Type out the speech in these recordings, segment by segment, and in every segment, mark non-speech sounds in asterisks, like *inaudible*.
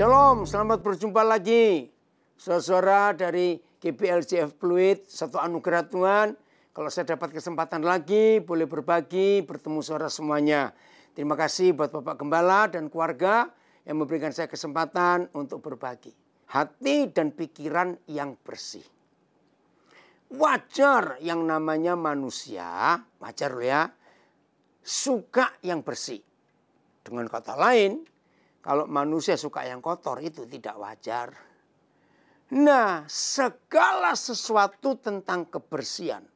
Shalom, selamat berjumpa lagi. Saudara dari GPLCF Fluid, satu anugerah Tuhan. Kalau saya dapat kesempatan lagi, boleh berbagi, bertemu saudara semuanya. Terima kasih buat Bapak Gembala dan keluarga yang memberikan saya kesempatan untuk berbagi. Hati dan pikiran yang bersih. Wajar yang namanya manusia, wajar loh ya, suka yang bersih. Dengan kata lain, kalau manusia suka yang kotor itu tidak wajar. Nah, segala sesuatu tentang kebersihan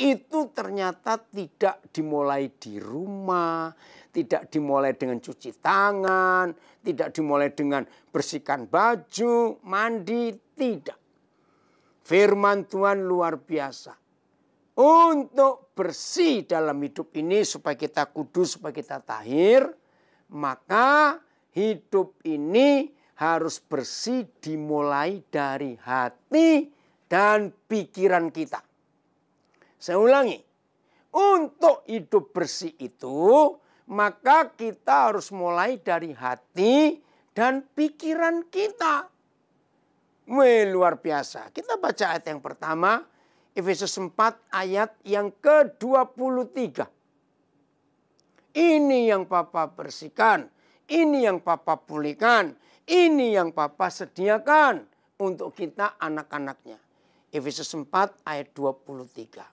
itu ternyata tidak dimulai di rumah, tidak dimulai dengan cuci tangan, tidak dimulai dengan bersihkan baju, mandi, tidak. Firman Tuhan luar biasa. Untuk bersih dalam hidup ini supaya kita kudus, supaya kita tahir, maka hidup ini harus bersih dimulai dari hati dan pikiran kita. Saya ulangi, untuk hidup bersih itu maka kita harus mulai dari hati dan pikiran kita. Wih, luar biasa. Kita baca ayat yang pertama, Efesus 4 ayat yang ke-23. Ini yang Papa bersihkan, ini yang Papa pulihkan, ini yang Papa sediakan untuk kita anak-anaknya. Efesus 4 ayat 23.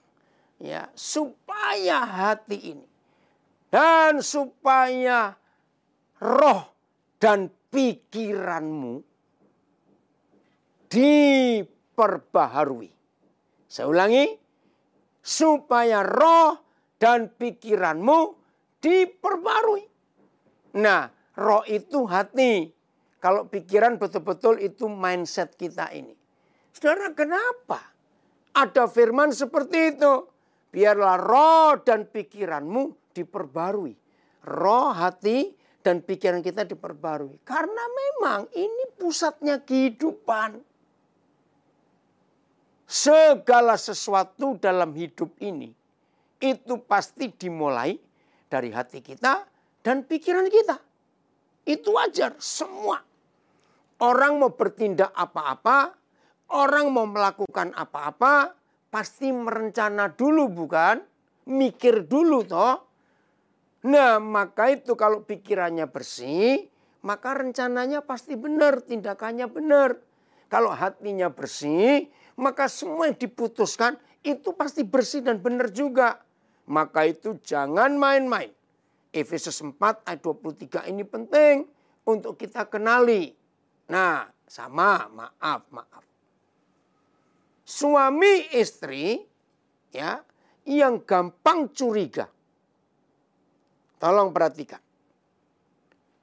Ya, supaya hati ini dan supaya roh dan pikiranmu diperbaharui. Saya ulangi, supaya roh dan pikiranmu diperbarui. Nah, roh itu hati. Kalau pikiran betul-betul itu mindset kita ini. Saudara, kenapa? Ada firman seperti itu. Biarlah roh dan pikiranmu diperbarui. Roh, hati, dan pikiran kita diperbarui. Karena memang ini pusatnya kehidupan. Segala sesuatu dalam hidup ini itu pasti dimulai dari hati kita dan pikiran kita. Itu wajar semua. Orang mau bertindak apa-apa, orang mau melakukan apa-apa, pasti merencana dulu bukan? Mikir dulu toh. Nah maka itu kalau pikirannya bersih, maka rencananya pasti benar, tindakannya benar. Kalau hatinya bersih, maka semua yang diputuskan itu pasti bersih dan benar juga. Maka itu jangan main-main. Efesus 4 ayat 23 ini penting untuk kita kenali. Nah, sama, maaf, maaf. Suami istri ya yang gampang curiga. Tolong perhatikan.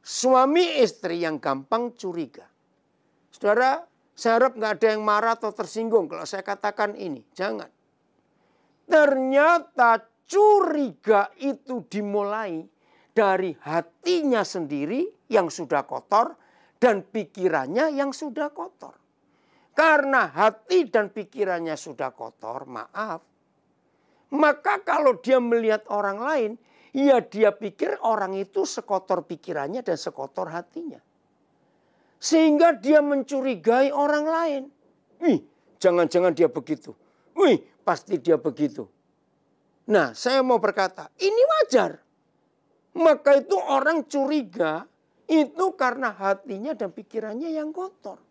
Suami istri yang gampang curiga. Saudara, saya harap nggak ada yang marah atau tersinggung kalau saya katakan ini. Jangan. Ternyata curiga itu dimulai dari hatinya sendiri yang sudah kotor dan pikirannya yang sudah kotor. Karena hati dan pikirannya sudah kotor, maaf. Maka kalau dia melihat orang lain, ya dia pikir orang itu sekotor pikirannya dan sekotor hatinya. Sehingga dia mencurigai orang lain. Wih, jangan-jangan dia begitu. Wih, pasti dia begitu. Nah, saya mau berkata, ini wajar. Maka itu orang curiga itu karena hatinya dan pikirannya yang kotor.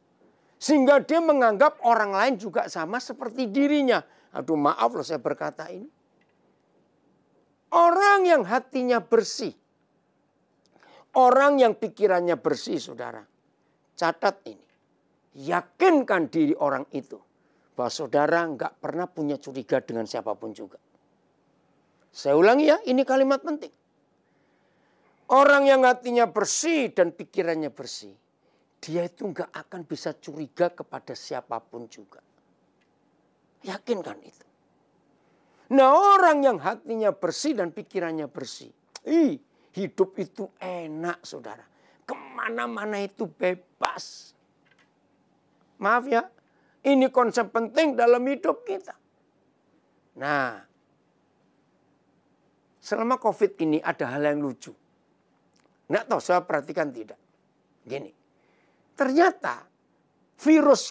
Sehingga dia menganggap orang lain juga sama seperti dirinya. Aduh maaf loh saya berkata ini. Orang yang hatinya bersih. Orang yang pikirannya bersih saudara. Catat ini. Yakinkan diri orang itu. Bahwa saudara nggak pernah punya curiga dengan siapa pun juga. Saya ulangi ya, ini kalimat penting. Orang yang hatinya bersih dan pikirannya bersih. Dia itu nggak akan bisa curiga kepada siapa pun juga. Yakinkan itu. Nah orang yang hatinya bersih dan pikirannya bersih. Ih, hidup itu enak saudara. Ke mana-mana itu bebas. Maaf ya, ini konsep penting dalam hidup kita. Nah, selama COVID ini ada hal yang lucu. Nggak tahu saya perhatikan tidak. Gini, ternyata virus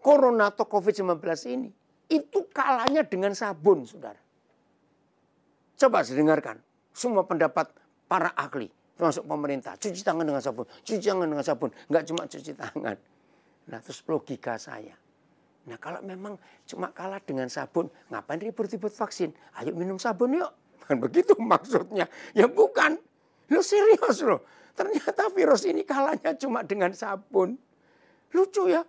corona atau COVID-19 ini itu kalahnya dengan sabun, saudara. Coba dengarkan semua pendapat para ahli, termasuk pemerintah. Cuci tangan dengan sabun, cuci tangan dengan sabun. Nggak cuma cuci tangan. Nah terus logika saya. Nah kalau memang cuma kalah dengan sabun, ngapain ribut-ribut vaksin? Ayo minum sabun yuk. *laughs* Begitu maksudnya. Ya bukan. Lo serius loh. Ternyata virus ini kalahnya cuma dengan sabun. Lucu ya.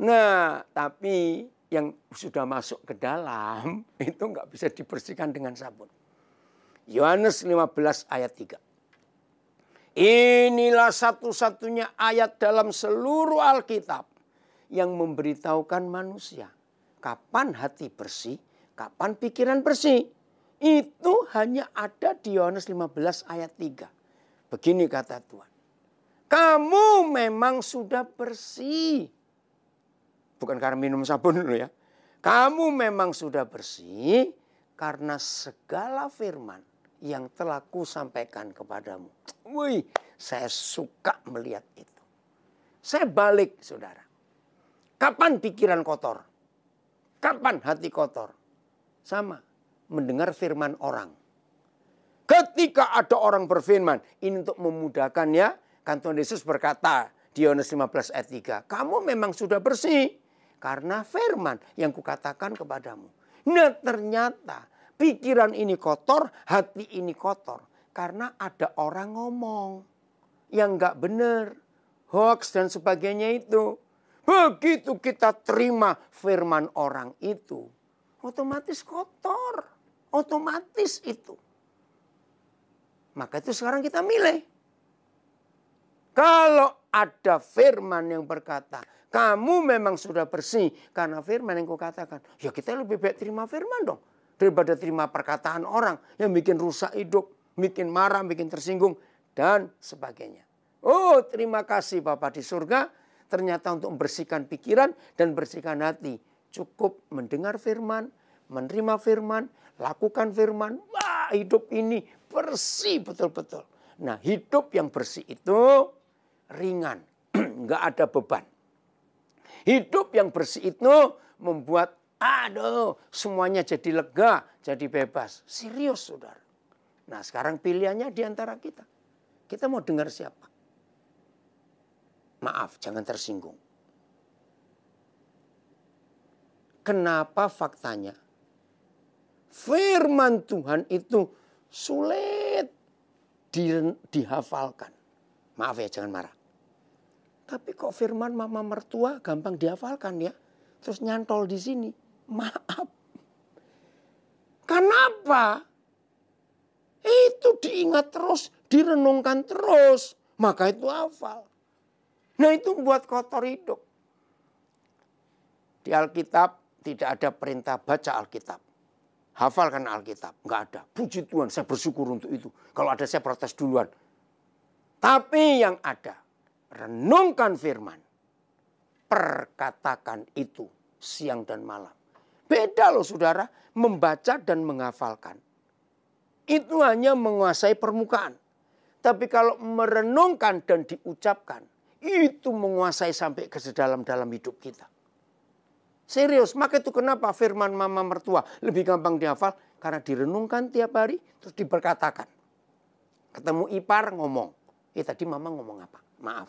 Nah, tapi yang sudah masuk ke dalam *laughs* itu nggak bisa dibersihkan dengan sabun. Yohanes 15 ayat 3. Inilah satu-satunya ayat dalam seluruh Alkitab yang memberitahukan manusia kapan hati bersih, kapan pikiran bersih. Itu hanya ada di Yohanes 15 ayat 3. Begini kata Tuhan. Kamu memang sudah bersih Bukan karena minum sabun dulu ya. Kamu memang sudah bersih karena segala firman yang telah ku sampaikan kepadamu. Wih, saya suka melihat itu. Saya balik, saudara. Kapan pikiran kotor? Kapan hati kotor? Sama, mendengar firman orang. Ketika ada orang berfirman, ini untuk memudahkan ya. Kan Tuhan Yesus berkata di Yohanes 15 ayat 3, kamu memang sudah bersih karena firman yang kukatakan kepadamu. Nah ternyata pikiran ini kotor, hati ini kotor. Karena ada orang ngomong yang nggak benar. Hoax dan sebagainya itu. Begitu kita terima firman orang itu. Otomatis kotor. Otomatis itu. Maka itu sekarang kita milih. Kalau ada firman yang berkata, kamu memang sudah bersih karena firman yang kukatakan. Ya kita lebih baik terima firman dong. Daripada terima perkataan orang yang bikin rusak hidup, bikin marah, bikin tersinggung, dan sebagainya. Oh terima kasih Bapak di surga. Ternyata untuk membersihkan pikiran dan bersihkan hati. Cukup mendengar firman, menerima firman, lakukan firman. Wah hidup ini bersih betul-betul. Nah hidup yang bersih itu ringan. *clears throat* Nggak ada beban. Hidup yang bersih itu membuat aduh semuanya jadi lega, jadi bebas. Serius saudara. Nah sekarang pilihannya di antara kita. Kita mau dengar siapa? Maaf, jangan tersinggung. Kenapa faktanya? Firman Tuhan itu sulit di, dihafalkan. Maaf ya, jangan marah. Tapi kok firman mama mertua gampang dihafalkan ya. Terus nyantol di sini. Maaf. Kenapa? Itu diingat terus, direnungkan terus. Maka itu hafal. Nah itu buat kotor hidup. Di Alkitab tidak ada perintah baca Alkitab. Hafalkan Alkitab. Enggak ada. Puji Tuhan saya bersyukur untuk itu. Kalau ada saya protes duluan. Tapi yang ada renungkan firman. Perkatakan itu siang dan malam. Beda loh saudara, membaca dan menghafalkan. Itu hanya menguasai permukaan. Tapi kalau merenungkan dan diucapkan, itu menguasai sampai ke sedalam-dalam hidup kita. Serius, maka itu kenapa firman mama mertua lebih gampang dihafal? Karena direnungkan tiap hari, terus diperkatakan. Ketemu ipar ngomong. Eh tadi mama ngomong apa? Maaf.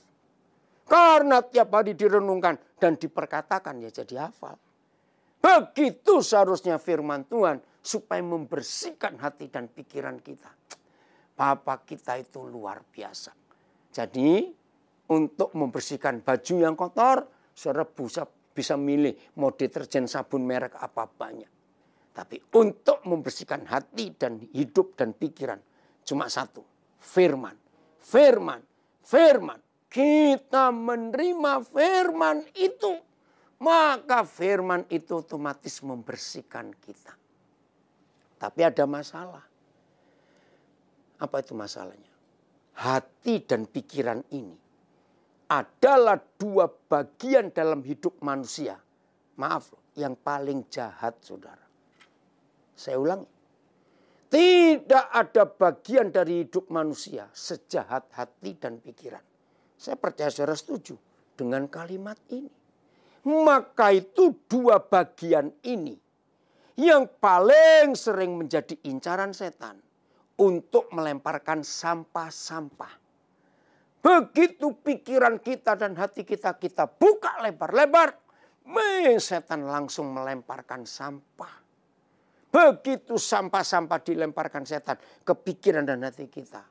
Karena tiap hari direnungkan dan diperkatakan ya jadi hafal. Begitu seharusnya firman Tuhan supaya membersihkan hati dan pikiran kita. Bapak kita itu luar biasa. Jadi untuk membersihkan baju yang kotor, saudara bisa, bisa milih mau deterjen sabun merek apa banyak. Tapi untuk membersihkan hati dan hidup dan pikiran cuma satu, firman. Firman, firman kita menerima firman itu, maka firman itu otomatis membersihkan kita. Tapi ada masalah. Apa itu masalahnya? Hati dan pikiran ini adalah dua bagian dalam hidup manusia. Maaf, yang paling jahat saudara. Saya ulangi. Tidak ada bagian dari hidup manusia sejahat hati dan pikiran Saya percaya saudara setuju dengan kalimat ini. Maka itu dua bagian ini yang paling sering menjadi incaran setan untuk melemparkan sampah-sampah. Begitu pikiran kita dan hati kita kita buka lebar-lebar, setan langsung melemparkan sampah. Begitu sampah-sampah dilemparkan setan ke pikiran dan hati kita,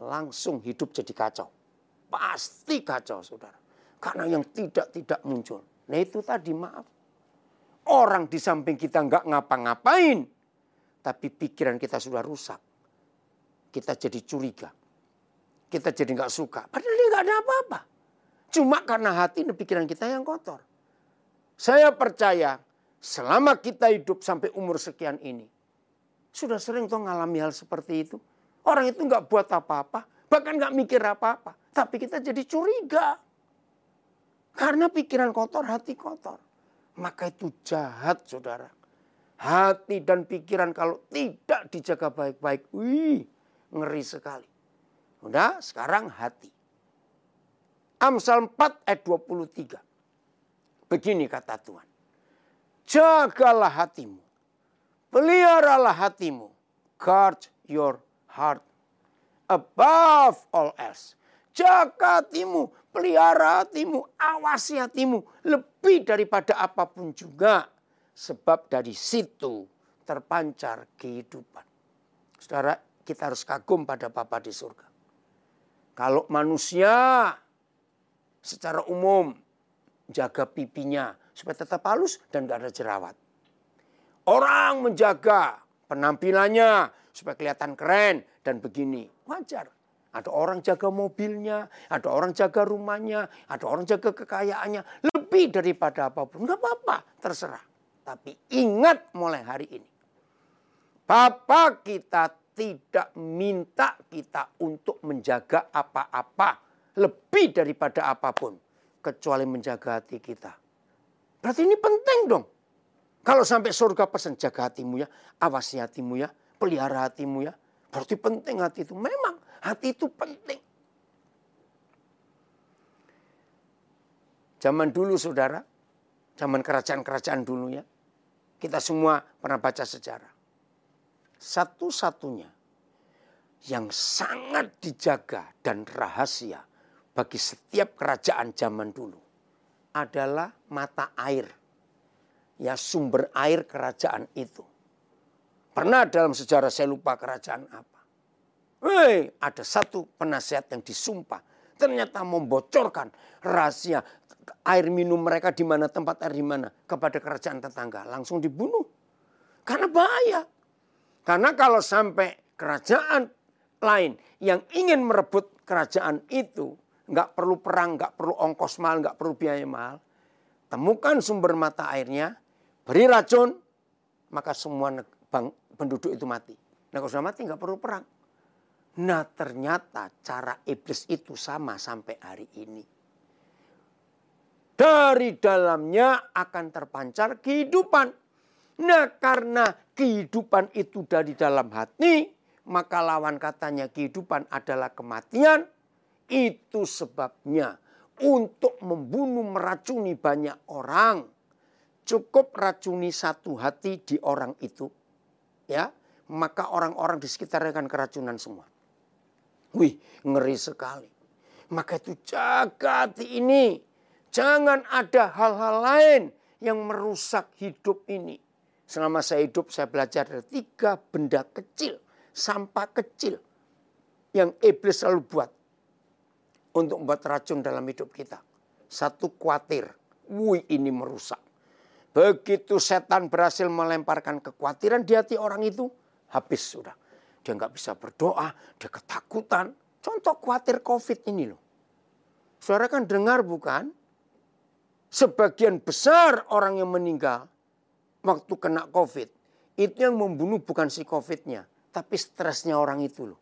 langsung hidup jadi kacau. Pasti kacau, saudara. Karena yang tidak-tidak muncul. Nah itu tadi maaf. Orang di samping kita nggak ngapa-ngapain. Tapi pikiran kita sudah rusak. Kita jadi curiga. Kita jadi nggak suka. Padahal dia nggak ada apa-apa. Cuma karena hati dan pikiran kita yang kotor. Saya percaya selama kita hidup sampai umur sekian ini. Sudah sering tuh ngalami hal seperti itu. Orang itu nggak buat apa-apa. Bahkan nggak mikir apa-apa. Tapi kita jadi curiga. Karena pikiran kotor, hati kotor. Maka itu jahat saudara. Hati dan pikiran kalau tidak dijaga baik-baik. Wih, ngeri sekali. Udah, sekarang hati. Amsal 4 ayat 23. Begini kata Tuhan. Jagalah hatimu. Peliharalah hatimu. Guard your heart. Above all else. Jaga hatimu, pelihara hatimu, awasi hatimu lebih daripada apa pun juga. Sebab dari situ terpancar kehidupan. Saudara, kita harus kagum pada Bapa di surga. Kalau manusia secara umum jaga pipinya supaya tetap halus dan gak ada jerawat. Orang menjaga penampilannya supaya kelihatan keren dan begini. Wajar. Ada orang jaga mobilnya, ada orang jaga rumahnya, ada orang jaga kekayaannya. Lebih daripada apa pun. Enggak apa-apa, terserah. Tapi ingat mulai hari ini. Bapak kita tidak minta kita untuk menjaga apa-apa. Lebih daripada apa pun. Kecuali menjaga hati kita. Berarti ini penting dong. Kalau sampai surga pesan jaga hatimu ya, awasi hatimu ya, pelihara hatimu ya. Berarti penting hati itu. Memang Hati itu penting. Zaman dulu saudara, zaman kerajaan-kerajaan dulu ya, kita semua pernah baca sejarah. Satu-satunya yang sangat dijaga dan rahasia bagi setiap kerajaan zaman dulu adalah mata air. Ya sumber air kerajaan itu. Pernah dalam sejarah saya lupa kerajaan apa. Hei, ada satu penasihat yang disumpah. Ternyata membocorkan rahasia air minum mereka di mana tempat air di mana kepada kerajaan tetangga. Langsung dibunuh. Karena bahaya. Karena kalau sampai kerajaan lain yang ingin merebut kerajaan itu. Nggak perlu perang, nggak perlu ongkos mahal, nggak perlu biaya mahal. Temukan sumber mata airnya, beri racun, maka semua penduduk itu mati. Nah kalau sudah mati nggak perlu perang. Nah ternyata cara iblis itu sama sampai hari ini. Dari dalamnya akan terpancar kehidupan. Nah karena kehidupan itu dari dalam hati, maka lawan katanya kehidupan adalah kematian. Itu sebabnya untuk membunuh meracuni banyak orang. Cukup racuni satu hati di orang itu. ya Maka orang-orang di sekitarnya akan keracunan semua. Wih, ngeri sekali. Maka itu jaga hati ini. Jangan ada hal-hal lain yang merusak hidup ini. Selama saya hidup saya belajar dari tiga benda kecil. Sampah kecil. Yang iblis selalu buat. Untuk membuat racun dalam hidup kita. Satu khawatir. Wih ini merusak. Begitu setan berhasil melemparkan kekhawatiran di hati orang itu. Habis sudah dia nggak bisa berdoa, dia ketakutan. Contoh khawatir COVID ini loh. Saudara kan dengar bukan? Sebagian besar orang yang meninggal waktu kena COVID. Itu yang membunuh bukan si COVID-nya. Tapi stresnya orang itu loh.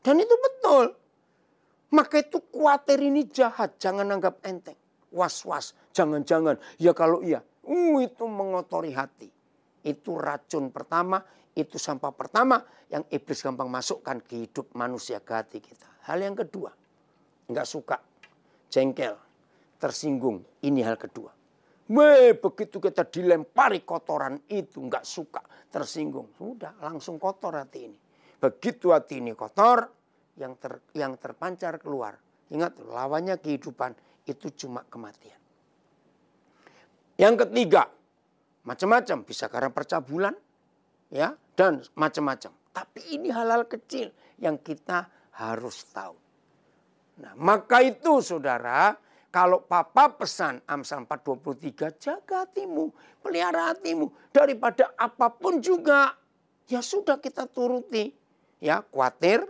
Dan itu betul. Maka itu khawatir ini jahat. Jangan anggap enteng. Was-was. Jangan-jangan. Ya kalau iya. Uh, itu mengotori hati. Itu racun pertama itu sampah pertama yang iblis gampang masukkan ke hidup manusia ke hati kita. Hal yang kedua, nggak suka jengkel, tersinggung. Ini hal kedua. Weh, begitu kita dilempari kotoran itu, nggak suka, tersinggung. Sudah, langsung kotor hati ini. Begitu hati ini kotor, yang ter, yang terpancar keluar. Ingat, lawannya kehidupan itu cuma kematian. Yang ketiga, macam-macam bisa karena percabulan, ya dan macam-macam. Tapi ini hal-hal kecil yang kita harus tahu. Nah, maka itu saudara, kalau papa pesan Amsal 423, jaga hatimu, pelihara hatimu. Daripada apa pun juga, ya sudah kita turuti. Ya, khawatir,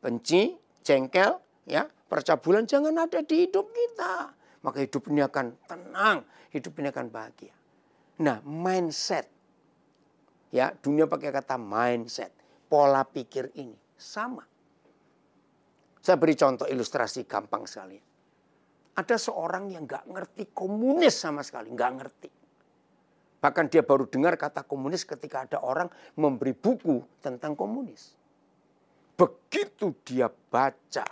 benci, jengkel, ya, percabulan jangan ada di hidup kita. Maka hidup ini akan tenang, hidup ini akan bahagia. Nah, mindset. Ya, dunia pakai kata mindset. Pola pikir ini sama. Saya beri contoh ilustrasi gampang sekali. Ada seorang yang nggak ngerti komunis sama sekali, nggak ngerti. Bahkan dia baru dengar kata komunis ketika ada orang memberi buku tentang komunis. Begitu dia baca,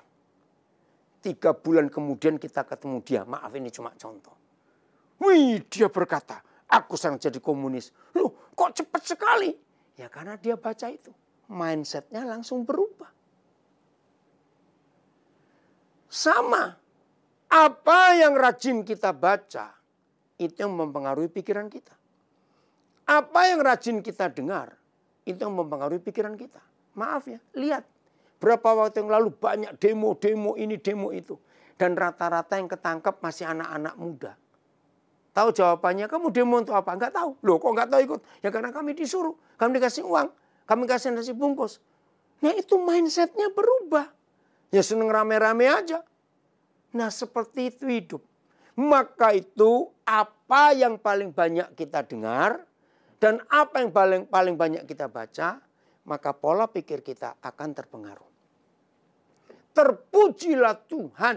tiga bulan kemudian kita ketemu dia. Maaf ini cuma contoh. Wih, dia berkata, aku sedang jadi komunis. Loh, kok cepat sekali? Ya karena dia baca itu. Mindsetnya langsung berubah. Sama apa yang rajin kita baca, itu yang mempengaruhi pikiran kita. Apa yang rajin kita dengar, itu yang mempengaruhi pikiran kita. Maaf ya, lihat. Berapa waktu yang lalu banyak demo-demo ini, demo itu. Dan rata-rata yang ketangkap masih anak-anak muda. Tahu jawabannya, kamu demo untuk apa? Enggak tahu. Loh kok enggak tahu ikut? Ya karena kami disuruh. Kami dikasih uang. Kami kasih nasi bungkus. Nah itu mindsetnya berubah. Ya seneng rame-rame aja. Nah seperti itu hidup. Maka itu apa yang paling banyak kita dengar dan apa yang paling paling banyak kita baca, maka pola pikir kita akan terpengaruh. Terpujilah Tuhan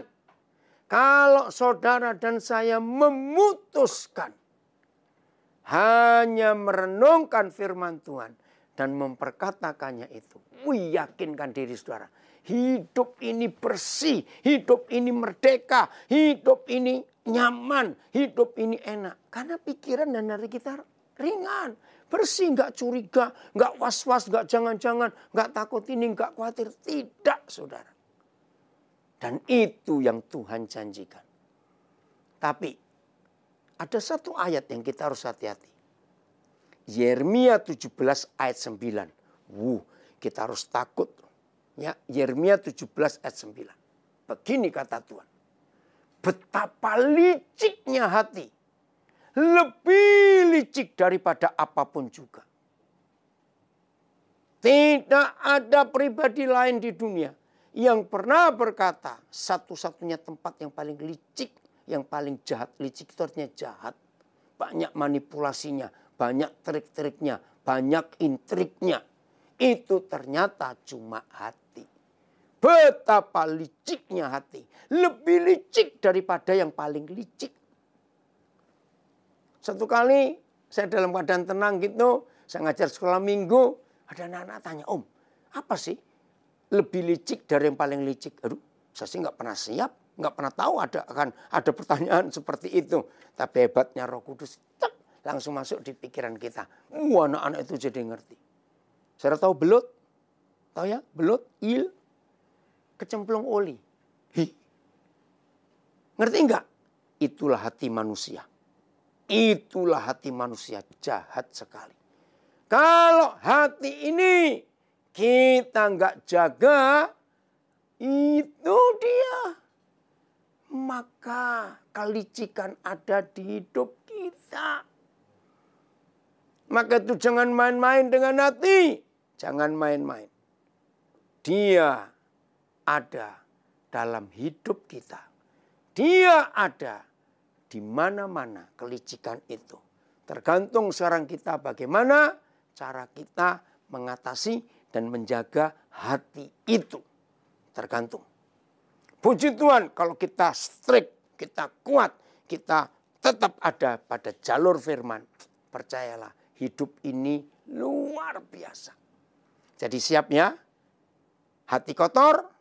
kalau saudara dan saya memutuskan hanya merenungkan firman Tuhan dan memperkatakannya itu. Meyakinkan diri saudara hidup ini bersih, hidup ini merdeka, hidup ini nyaman, hidup ini enak. Karena pikiran dan hati kita ringan, bersih, nggak curiga, nggak was-was, nggak jangan-jangan, nggak takut ini, nggak khawatir. Tidak, saudara. Dan itu yang Tuhan janjikan. Tapi ada satu ayat yang kita harus hati-hati. Yeremia 17 ayat 9. Wuh, kita harus takut Ya, Yeremia 17 ayat 9. Begini kata Tuhan. Betapa liciknya hati. Lebih licik daripada apa pun juga. Tidak ada pribadi lain di dunia yang pernah berkata satu-satunya tempat yang paling licik, yang paling jahat. Licik itu artinya jahat. Banyak manipulasinya, banyak trik-triknya, banyak intriknya. Itu ternyata cuma hati. Betapa liciknya hati. Lebih licik daripada yang paling licik. Satu kali saya dalam keadaan tenang gitu. Saya ngajar sekolah minggu. Ada anak-anak tanya, Om apa sih lebih licik dari yang paling licik? Aduh saya sih nggak pernah siap. nggak pernah tahu ada akan ada pertanyaan seperti itu. Tapi hebatnya roh kudus. Cek, langsung masuk di pikiran kita. Wah anak-anak itu jadi ngerti. Saya tahu belut. Tahu ya? Belut, il, kecemplung oli. Hi. Ngerti enggak? Itulah hati manusia. Itulah hati manusia jahat sekali. Kalau hati ini kita enggak jaga, itu dia. Maka kelicikan ada di hidup kita. Maka itu jangan main-main dengan hati. Jangan main-main. Dia ada dalam hidup kita. Dia ada di mana-mana kelicikan itu. Tergantung sekarang kita bagaimana cara kita mengatasi dan menjaga hati itu. Tergantung. Puji Tuhan kalau kita strict, kita kuat, kita tetap ada pada jalur firman. Percayalah hidup ini luar biasa. Jadi siap ya. Hati kotor,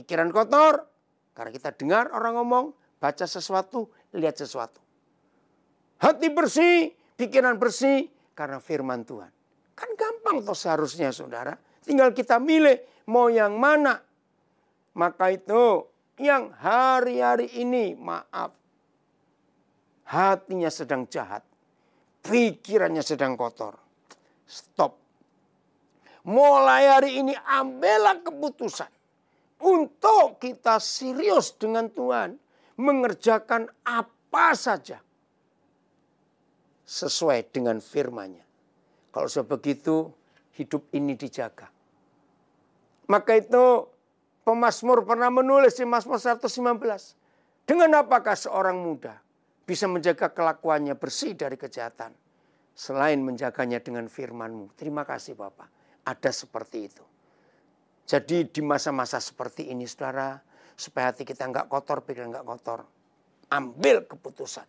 pikiran kotor, Karena kita dengar orang ngomong, baca sesuatu, lihat sesuatu. Hati bersih, pikiran bersih karena firman Tuhan. Kan gampang toh seharusnya saudara. Tinggal kita milih mau yang mana. Maka itu yang hari-hari ini maaf. Hatinya sedang jahat. Pikirannya sedang kotor. Stop. Mulai hari ini ambillah keputusan. Untuk kita serius dengan Tuhan. Mengerjakan apa saja. Sesuai dengan firmannya. Kalau sebegitu hidup ini dijaga. Maka itu pemazmur pernah menulis di Mazmur 119. Dengan apakah seorang muda bisa menjaga kelakuannya bersih dari kejahatan. Selain menjaganya dengan firmanmu. Terima kasih Bapak. Ada seperti itu. Jadi di masa-masa seperti ini saudara. Supaya hati kita nggak kotor, pikiran nggak kotor. Ambil keputusan.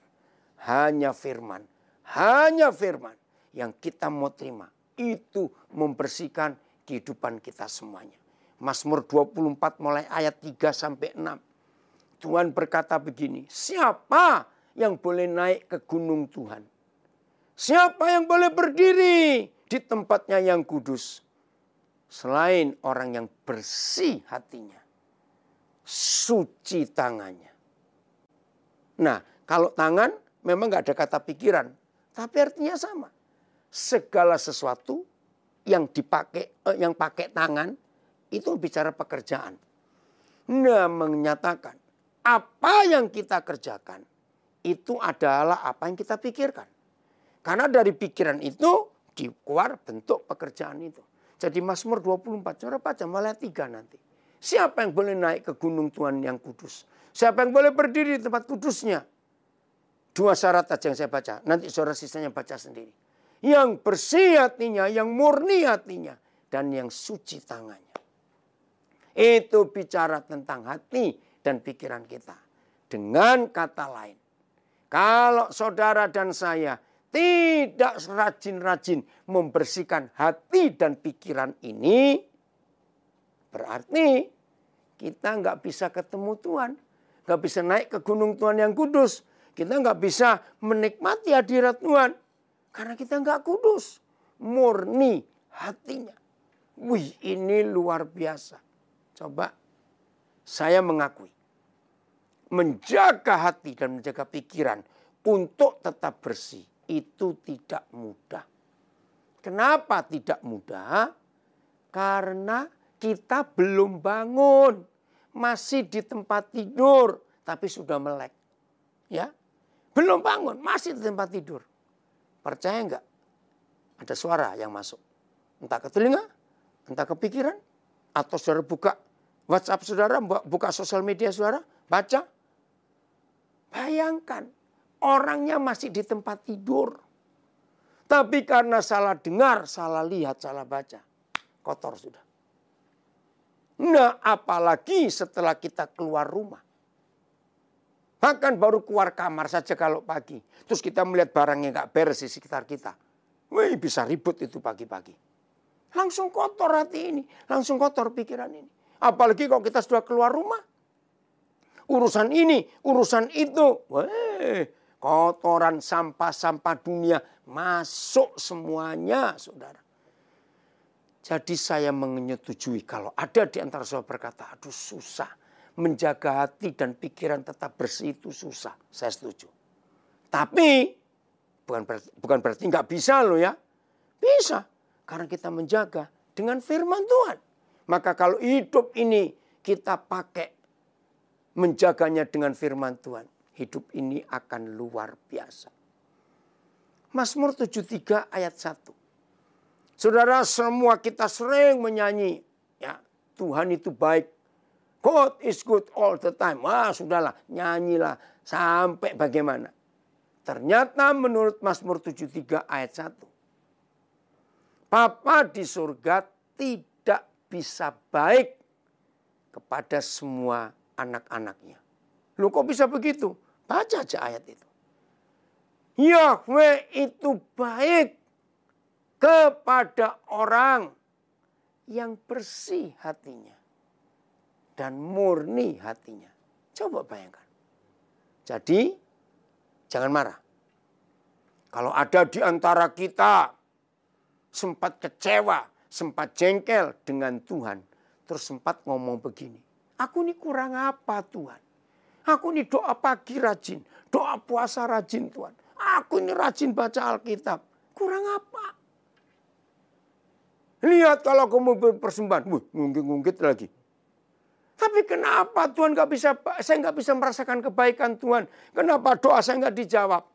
Hanya firman. Hanya firman yang kita mau terima itu membersihkan kehidupan kita semuanya. Mazmur 24 mulai ayat 3 sampai 6. Tuhan berkata begini, siapa yang boleh naik ke gunung Tuhan? Siapa yang boleh berdiri di tempatnya yang kudus? Selain orang yang bersih hatinya, suci tangannya. Nah, kalau tangan memang nggak ada kata pikiran, tapi artinya sama segala sesuatu yang dipakai eh, yang pakai tangan itu bicara pekerjaan. Nah, menyatakan apa yang kita kerjakan itu adalah apa yang kita pikirkan. Karena dari pikiran itu dikeluar bentuk pekerjaan itu. Jadi Mazmur 24, cara baca malah tiga nanti. Siapa yang boleh naik ke gunung Tuhan yang kudus? Siapa yang boleh berdiri di tempat kudusnya? Dua syarat aja yang saya baca. Nanti saudara sisanya baca sendiri yang bersih hatinya, yang murni hatinya, dan yang suci tangannya. Itu bicara tentang hati dan pikiran kita. Dengan kata lain, kalau saudara dan saya tidak rajin-rajin membersihkan hati dan pikiran ini, berarti kita nggak bisa ketemu Tuhan. Nggak bisa naik ke gunung Tuhan yang kudus. Kita nggak bisa menikmati hadirat Tuhan. Karena kita nggak kudus. Murni hatinya. Wih ini luar biasa. Coba saya mengakui. Menjaga hati dan menjaga pikiran untuk tetap bersih itu tidak mudah. Kenapa tidak mudah? Karena kita belum bangun. Masih di tempat tidur tapi sudah melek. Ya. Belum bangun, masih di tempat tidur. Percaya enggak? Ada suara yang masuk. Entah ke telinga, entah ke pikiran, atau saudara buka WhatsApp saudara, buka sosial media saudara, baca. Bayangkan, orangnya masih di tempat tidur. Tapi karena salah dengar, salah lihat, salah baca, kotor sudah. Nah, apalagi setelah kita keluar rumah. Bahkan baru keluar kamar saja kalau pagi. Terus kita melihat barangnya nggak beres di sekitar kita. Wih bisa ribut itu pagi-pagi. Langsung kotor hati ini. Langsung kotor pikiran ini. Apalagi kalau kita sudah keluar rumah. Urusan ini, urusan itu. Wih, kotoran sampah-sampah dunia masuk semuanya saudara. Jadi saya menyetujui kalau ada di antara saudara berkata, aduh susah menjaga hati dan pikiran tetap bersih itu susah. Saya setuju. Tapi bukan berarti, bukan berarti nggak bisa loh ya. Bisa. Karena kita menjaga dengan firman Tuhan. Maka kalau hidup ini kita pakai menjaganya dengan firman Tuhan. Hidup ini akan luar biasa. Mazmur 73 ayat 1. Saudara semua kita sering menyanyi. ya Tuhan itu baik God is good all the time. Wah sudahlah nyanyilah sampai bagaimana. Ternyata menurut Mazmur 73 ayat 1. Papa di surga tidak bisa baik kepada semua anak-anaknya. Lu kok bisa begitu? Baca aja ayat itu. Yahweh itu baik kepada orang yang bersih hatinya dan murni hatinya. Coba bayangkan. Jadi jangan marah. Kalau ada di antara kita sempat kecewa, sempat jengkel dengan Tuhan, terus sempat ngomong begini. Aku ini kurang apa Tuhan? Aku ini doa pagi rajin, doa puasa rajin Tuhan. Aku ini rajin baca Alkitab. Kurang apa? Lihat kalau kamu persembahan, wih ngungkit-ngungkit lagi. Tapi kenapa Tuhan nggak bisa, saya nggak bisa merasakan kebaikan Tuhan? Kenapa doa saya nggak dijawab?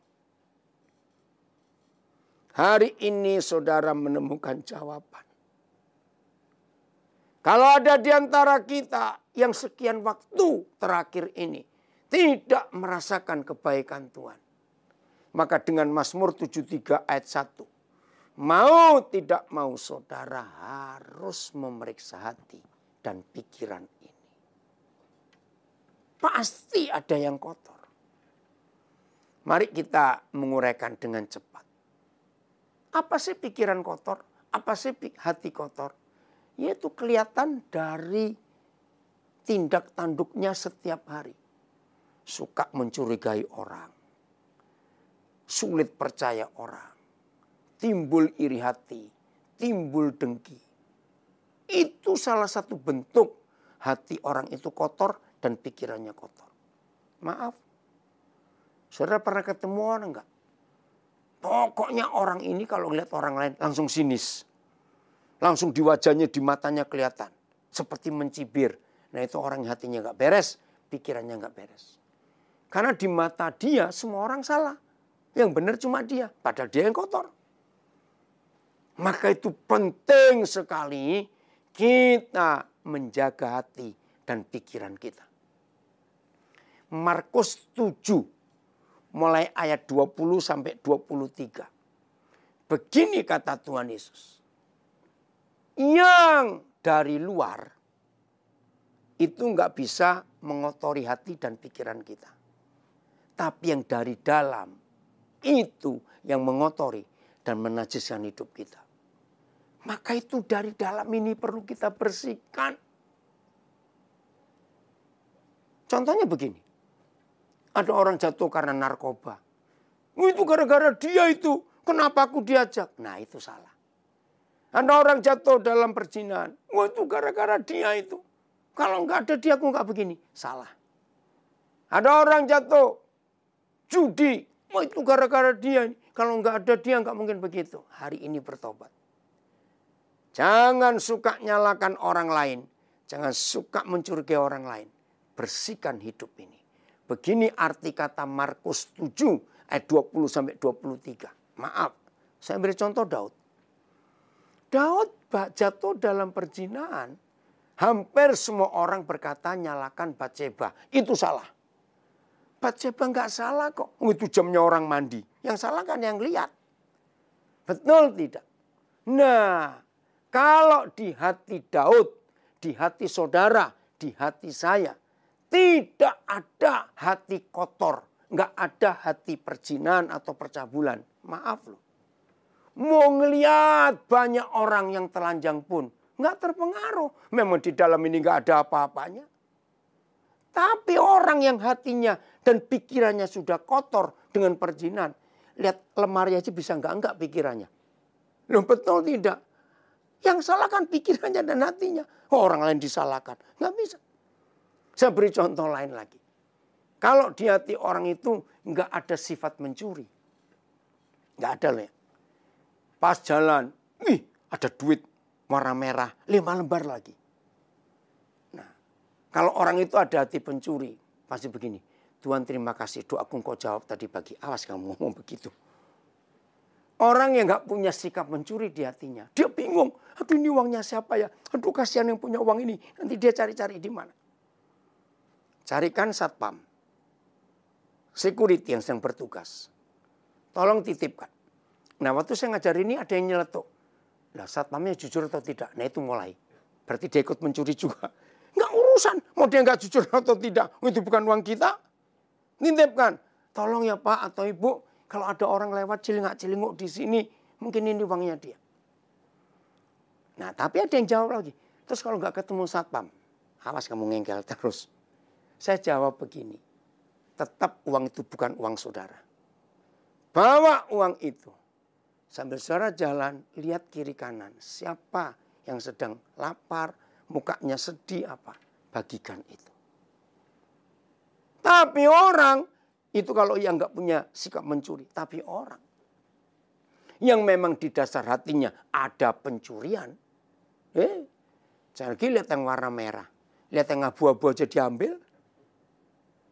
Hari ini saudara menemukan jawaban. Kalau ada di antara kita yang sekian waktu terakhir ini tidak merasakan kebaikan Tuhan. Maka dengan Mazmur 73 ayat 1. Mau tidak mau saudara harus memeriksa hati dan pikiran Pasti ada yang kotor. Mari kita menguraikan dengan cepat. Apa sih pikiran kotor? Apa sih hati kotor? Yaitu kelihatan dari tindak tanduknya setiap hari. Suka mencurigai orang. Sulit percaya orang. Timbul iri hati. Timbul dengki. Itu salah satu bentuk hati orang itu kotor dan pikirannya kotor. Maaf. Saudara pernah ketemu orang enggak? Pokoknya orang ini kalau lihat orang lain langsung sinis. Langsung di wajahnya, di matanya kelihatan. Seperti mencibir. Nah itu orang hatinya enggak beres, pikirannya enggak beres. Karena di mata dia semua orang salah. Yang benar cuma dia, padahal dia yang kotor. Maka itu penting sekali kita menjaga hati dan pikiran kita. Markus 7 mulai ayat 20 sampai 23. Begini kata Tuhan Yesus. Yang dari luar itu nggak bisa mengotori hati dan pikiran kita. Tapi yang dari dalam itu yang mengotori dan menajiskan hidup kita. Maka itu dari dalam ini perlu kita bersihkan. Contohnya begini. Ada orang jatuh karena narkoba. Itu gara-gara dia itu. Kenapa aku diajak? Nah itu salah. Ada orang jatuh dalam perjinahan. Wah itu gara-gara dia itu. Kalau nggak ada dia aku nggak begini. Salah. Ada orang jatuh judi. Wah itu gara-gara dia. Kalau nggak ada dia nggak mungkin begitu. Hari ini bertobat. Jangan suka nyalakan orang lain. Jangan suka mencurigai orang lain. Bersihkan hidup ini. Begini arti kata Markus 7 ayat 20 sampai 23. Maaf, saya beri contoh Daud. Daud jatuh dalam perjinahan. Hampir semua orang berkata nyalakan Batseba. Itu salah. Batseba nggak salah kok. Itu jamnya orang mandi. Yang salah kan yang lihat. Betul tidak? Nah, kalau di hati Daud, di hati saudara, di hati saya, tidak ada hati kotor. Nggak ada hati perjinan atau percabulan. Maaf loh. Mau ngeliat banyak orang yang telanjang pun. Nggak terpengaruh. Memang di dalam ini nggak ada apa-apanya. Tapi orang yang hatinya dan pikirannya sudah kotor dengan perjinan. Lihat lemari aja bisa nggak enggak pikirannya. Loh betul tidak. Yang salah kan pikirannya dan hatinya. Oh, orang lain disalahkan. Nggak bisa. Saya beri contoh lain lagi. Kalau di hati orang itu nggak ada sifat mencuri. Nggak ada loh ya. Pas jalan, wih ada duit warna merah, lima lembar lagi. Nah, kalau orang itu ada hati pencuri, pasti begini. Tuhan terima kasih doaku kau jawab tadi pagi. Awas kamu ngomong begitu. Orang yang nggak punya sikap mencuri di hatinya. Dia bingung. Aduh ini uangnya siapa ya? Aduh kasihan yang punya uang ini. Nanti dia cari-cari di mana. Carikan satpam. Security yang sedang bertugas. Tolong titipkan. Nah waktu saya ngajar ini ada yang nyeletuk. Nah satpamnya jujur atau tidak. Nah itu mulai. Berarti dia ikut mencuri juga. Nggak urusan. Mau dia nggak jujur atau tidak. Itu bukan uang kita. Nitipkan. Tolong ya Pak atau Ibu. Kalau ada orang lewat cilingak-cilinguk di sini. Mungkin ini uangnya dia. Nah tapi ada yang jawab lagi. Terus kalau nggak ketemu satpam. Awas kamu ngengkel terus. Saya jawab begini. Tetap uang itu bukan uang saudara. Bawa uang itu. Sambil saudara jalan, lihat kiri kanan. Siapa yang sedang lapar, mukanya sedih apa. Bagikan itu. Tapi orang, itu kalau yang nggak punya sikap mencuri. Tapi orang yang memang di dasar hatinya ada pencurian. Eh, jangan lagi lihat yang warna merah. Lihat yang abu-abu aja diambil.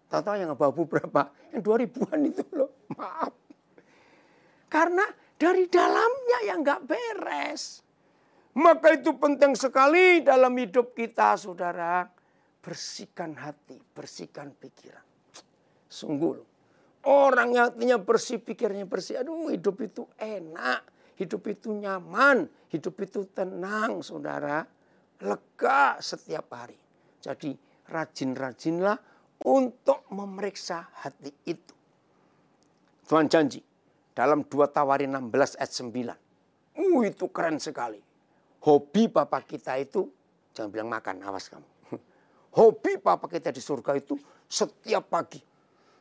Tahu-tahu yang abu-abu berapa? Yang dua ribuan itu loh. Maaf. Karena dari dalamnya yang nggak beres. Maka itu penting sekali dalam hidup kita saudara. Bersihkan hati, bersihkan pikiran. Sungguh. Orang yang hatinya bersih, pikirnya bersih. Aduh hidup itu enak. Hidup itu nyaman. Hidup itu tenang saudara. Lega setiap hari. Jadi rajin-rajinlah untuk memeriksa hati itu. Tuhan janji dalam 2 Tawari 16 ayat 9. Uh, itu keren sekali. Hobi Bapak kita itu, jangan bilang makan, awas kamu. *laughs* Hobi Bapak kita di surga itu setiap pagi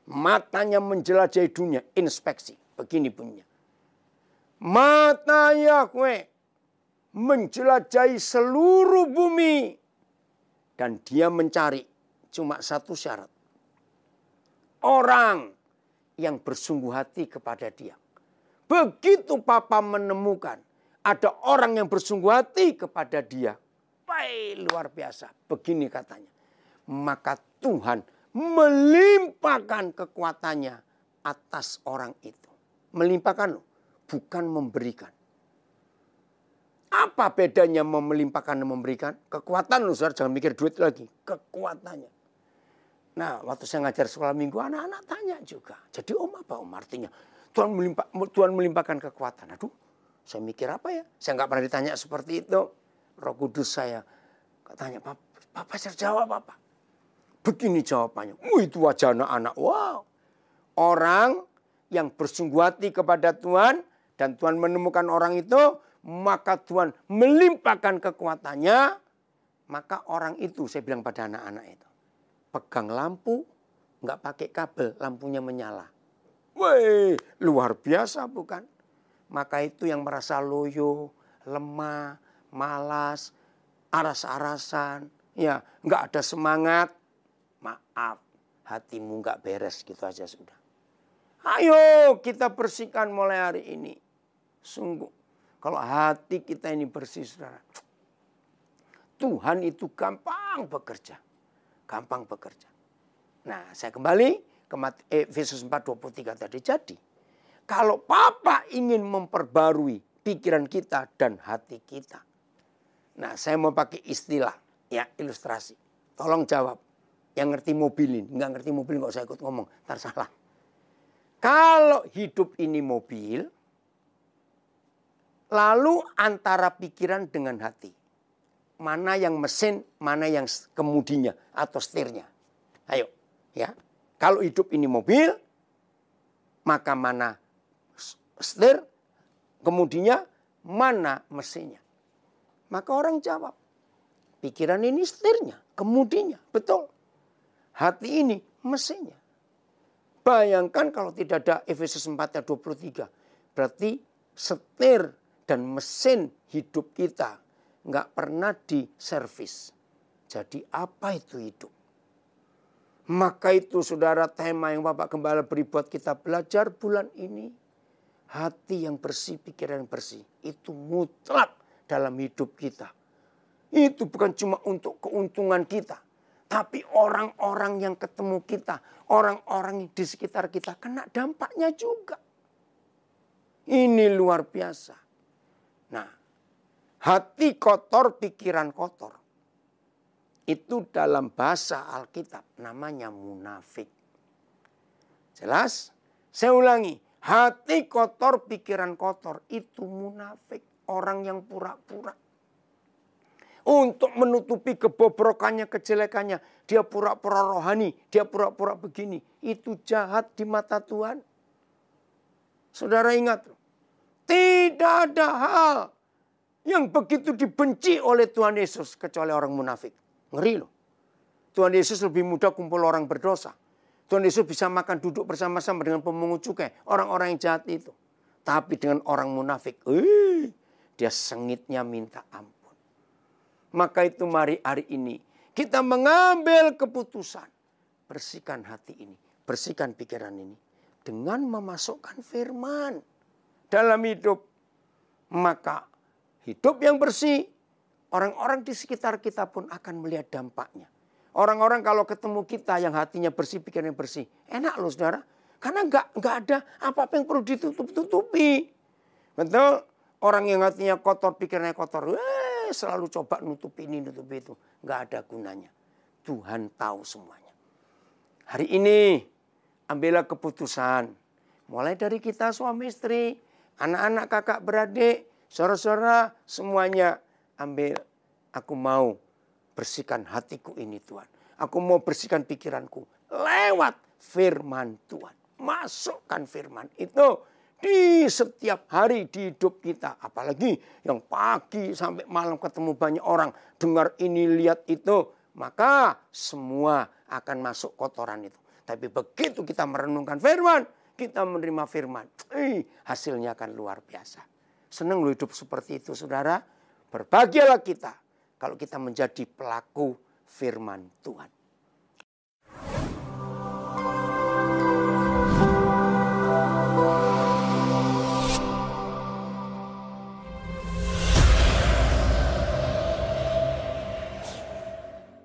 Matanya menjelajahi dunia, inspeksi. Begini bunyinya. Mata Yahweh menjelajahi seluruh bumi. Dan dia mencari cuma satu syarat. Orang yang bersungguh hati kepada dia. Begitu Papa menemukan ada orang yang bersungguh hati kepada dia. Baik luar biasa. Begini katanya. Maka Tuhan melimpahkan kekuatannya atas orang itu. Melimpahkan bukan memberikan. Apa bedanya melimpahkan dan memberikan? Kekuatan loh, saudara. Jangan mikir duit lagi. Kekuatannya. Nah, waktu saya ngajar sekolah minggu, anak-anak tanya juga. Jadi om apa om artinya? Tuhan, melimpah, Tuhan melimpahkan kekuatan. Aduh, saya mikir apa ya? Saya nggak pernah ditanya seperti itu. Roh Kudus saya tanya, Papa, Papa saya jawab apa? Begini jawabannya. Oh, itu wajah anak-anak. Wow. Orang yang bersungguh hati kepada Tuhan dan Tuhan menemukan orang itu, maka Tuhan melimpahkan kekuatannya, maka orang itu saya bilang pada anak-anak itu, pegang lampu, nggak pakai kabel, lampunya menyala. Wih, luar biasa bukan? Maka itu yang merasa loyo, lemah, malas, aras-arasan, ya nggak ada semangat, maaf hatimu nggak beres gitu aja sudah. Ayo kita bersihkan mulai hari ini. Sungguh kalau hati kita ini bersih saudara. Tuhan itu gampang bekerja. Gampang bekerja. Nah saya kembali ke Efesus 4.23 tadi. Jadi kalau Papa ingin memperbarui pikiran kita dan hati kita. Nah saya mau pakai istilah ya ilustrasi. Tolong jawab yang ngerti mobilin, nggak ngerti mobil nggak usah ikut ngomong, ntar salah. Kalau hidup ini mobil, lalu antara pikiran dengan hati, mana yang mesin, mana yang kemudinya atau setirnya. Ayo, ya. Kalau hidup ini mobil, maka mana setir, kemudinya mana mesinnya. Maka orang jawab, pikiran ini setirnya, kemudinya, betul. Hati ini mesinnya. Bayangkan kalau tidak ada Efesus 4 ayat 23. Berarti setir dan mesin hidup kita nggak pernah diservis. Jadi apa itu hidup? Maka itu saudara tema yang Bapak Gembala beri buat kita belajar bulan ini. Hati yang bersih, pikiran yang bersih. Itu mutlak dalam hidup kita. Itu bukan cuma untuk keuntungan kita. Tapi orang-orang yang ketemu kita, orang-orang di sekitar kita kena dampaknya juga. Ini luar biasa. Nah, hati kotor, pikiran kotor. Itu dalam bahasa Alkitab namanya munafik. Jelas? Saya ulangi, hati kotor, pikiran kotor itu munafik. Orang yang pura-pura untuk menutupi kebobrokannya, kejelekannya. Dia pura-pura rohani, dia pura-pura begini. Itu jahat di mata Tuhan. Saudara ingat, tidak ada hal yang begitu dibenci oleh Tuhan Yesus kecuali orang munafik. Ngeri loh. Tuhan Yesus lebih mudah kumpul orang berdosa. Tuhan Yesus bisa makan duduk bersama-sama dengan pemungut cukai. Orang-orang yang jahat itu. Tapi dengan orang munafik. Eh, dia sengitnya minta ampun. Maka itu mari hari ini. Kita mengambil keputusan. Bersihkan hati ini. Bersihkan pikiran ini. Dengan memasukkan firman. Dalam hidup. Maka hidup yang bersih. Orang-orang di sekitar kita pun akan melihat dampaknya. Orang-orang kalau ketemu kita yang hatinya bersih, pikirannya bersih. Enak loh saudara. Karena nggak nggak ada apa-apa yang perlu ditutup-tutupi. Betul? Orang yang hatinya kotor, pikirannya kotor. Selalu coba nutup ini, nutup itu. Nggak ada gunanya. Tuhan tahu semuanya. Hari ini ambillah keputusan. Mulai dari kita suami istri, anak-anak kakak beradik, saudara-saudara semuanya ambil. Aku mau Bersihkan hatiku ini Tuhan. Aku mau bersihkan pikiranku lewat firman Tuhan. Masukkan firman itu di setiap hari di hidup kita. Apalagi yang pagi sampai malam ketemu banyak orang. Dengar ini, lihat itu. Maka semua akan masuk kotoran itu. Tapi begitu kita merenungkan firman, kita menerima firman. Eh, hasilnya akan luar biasa. Senang lo hidup seperti itu saudara. Berbahagialah kita kalau kita menjadi pelaku firman Tuhan.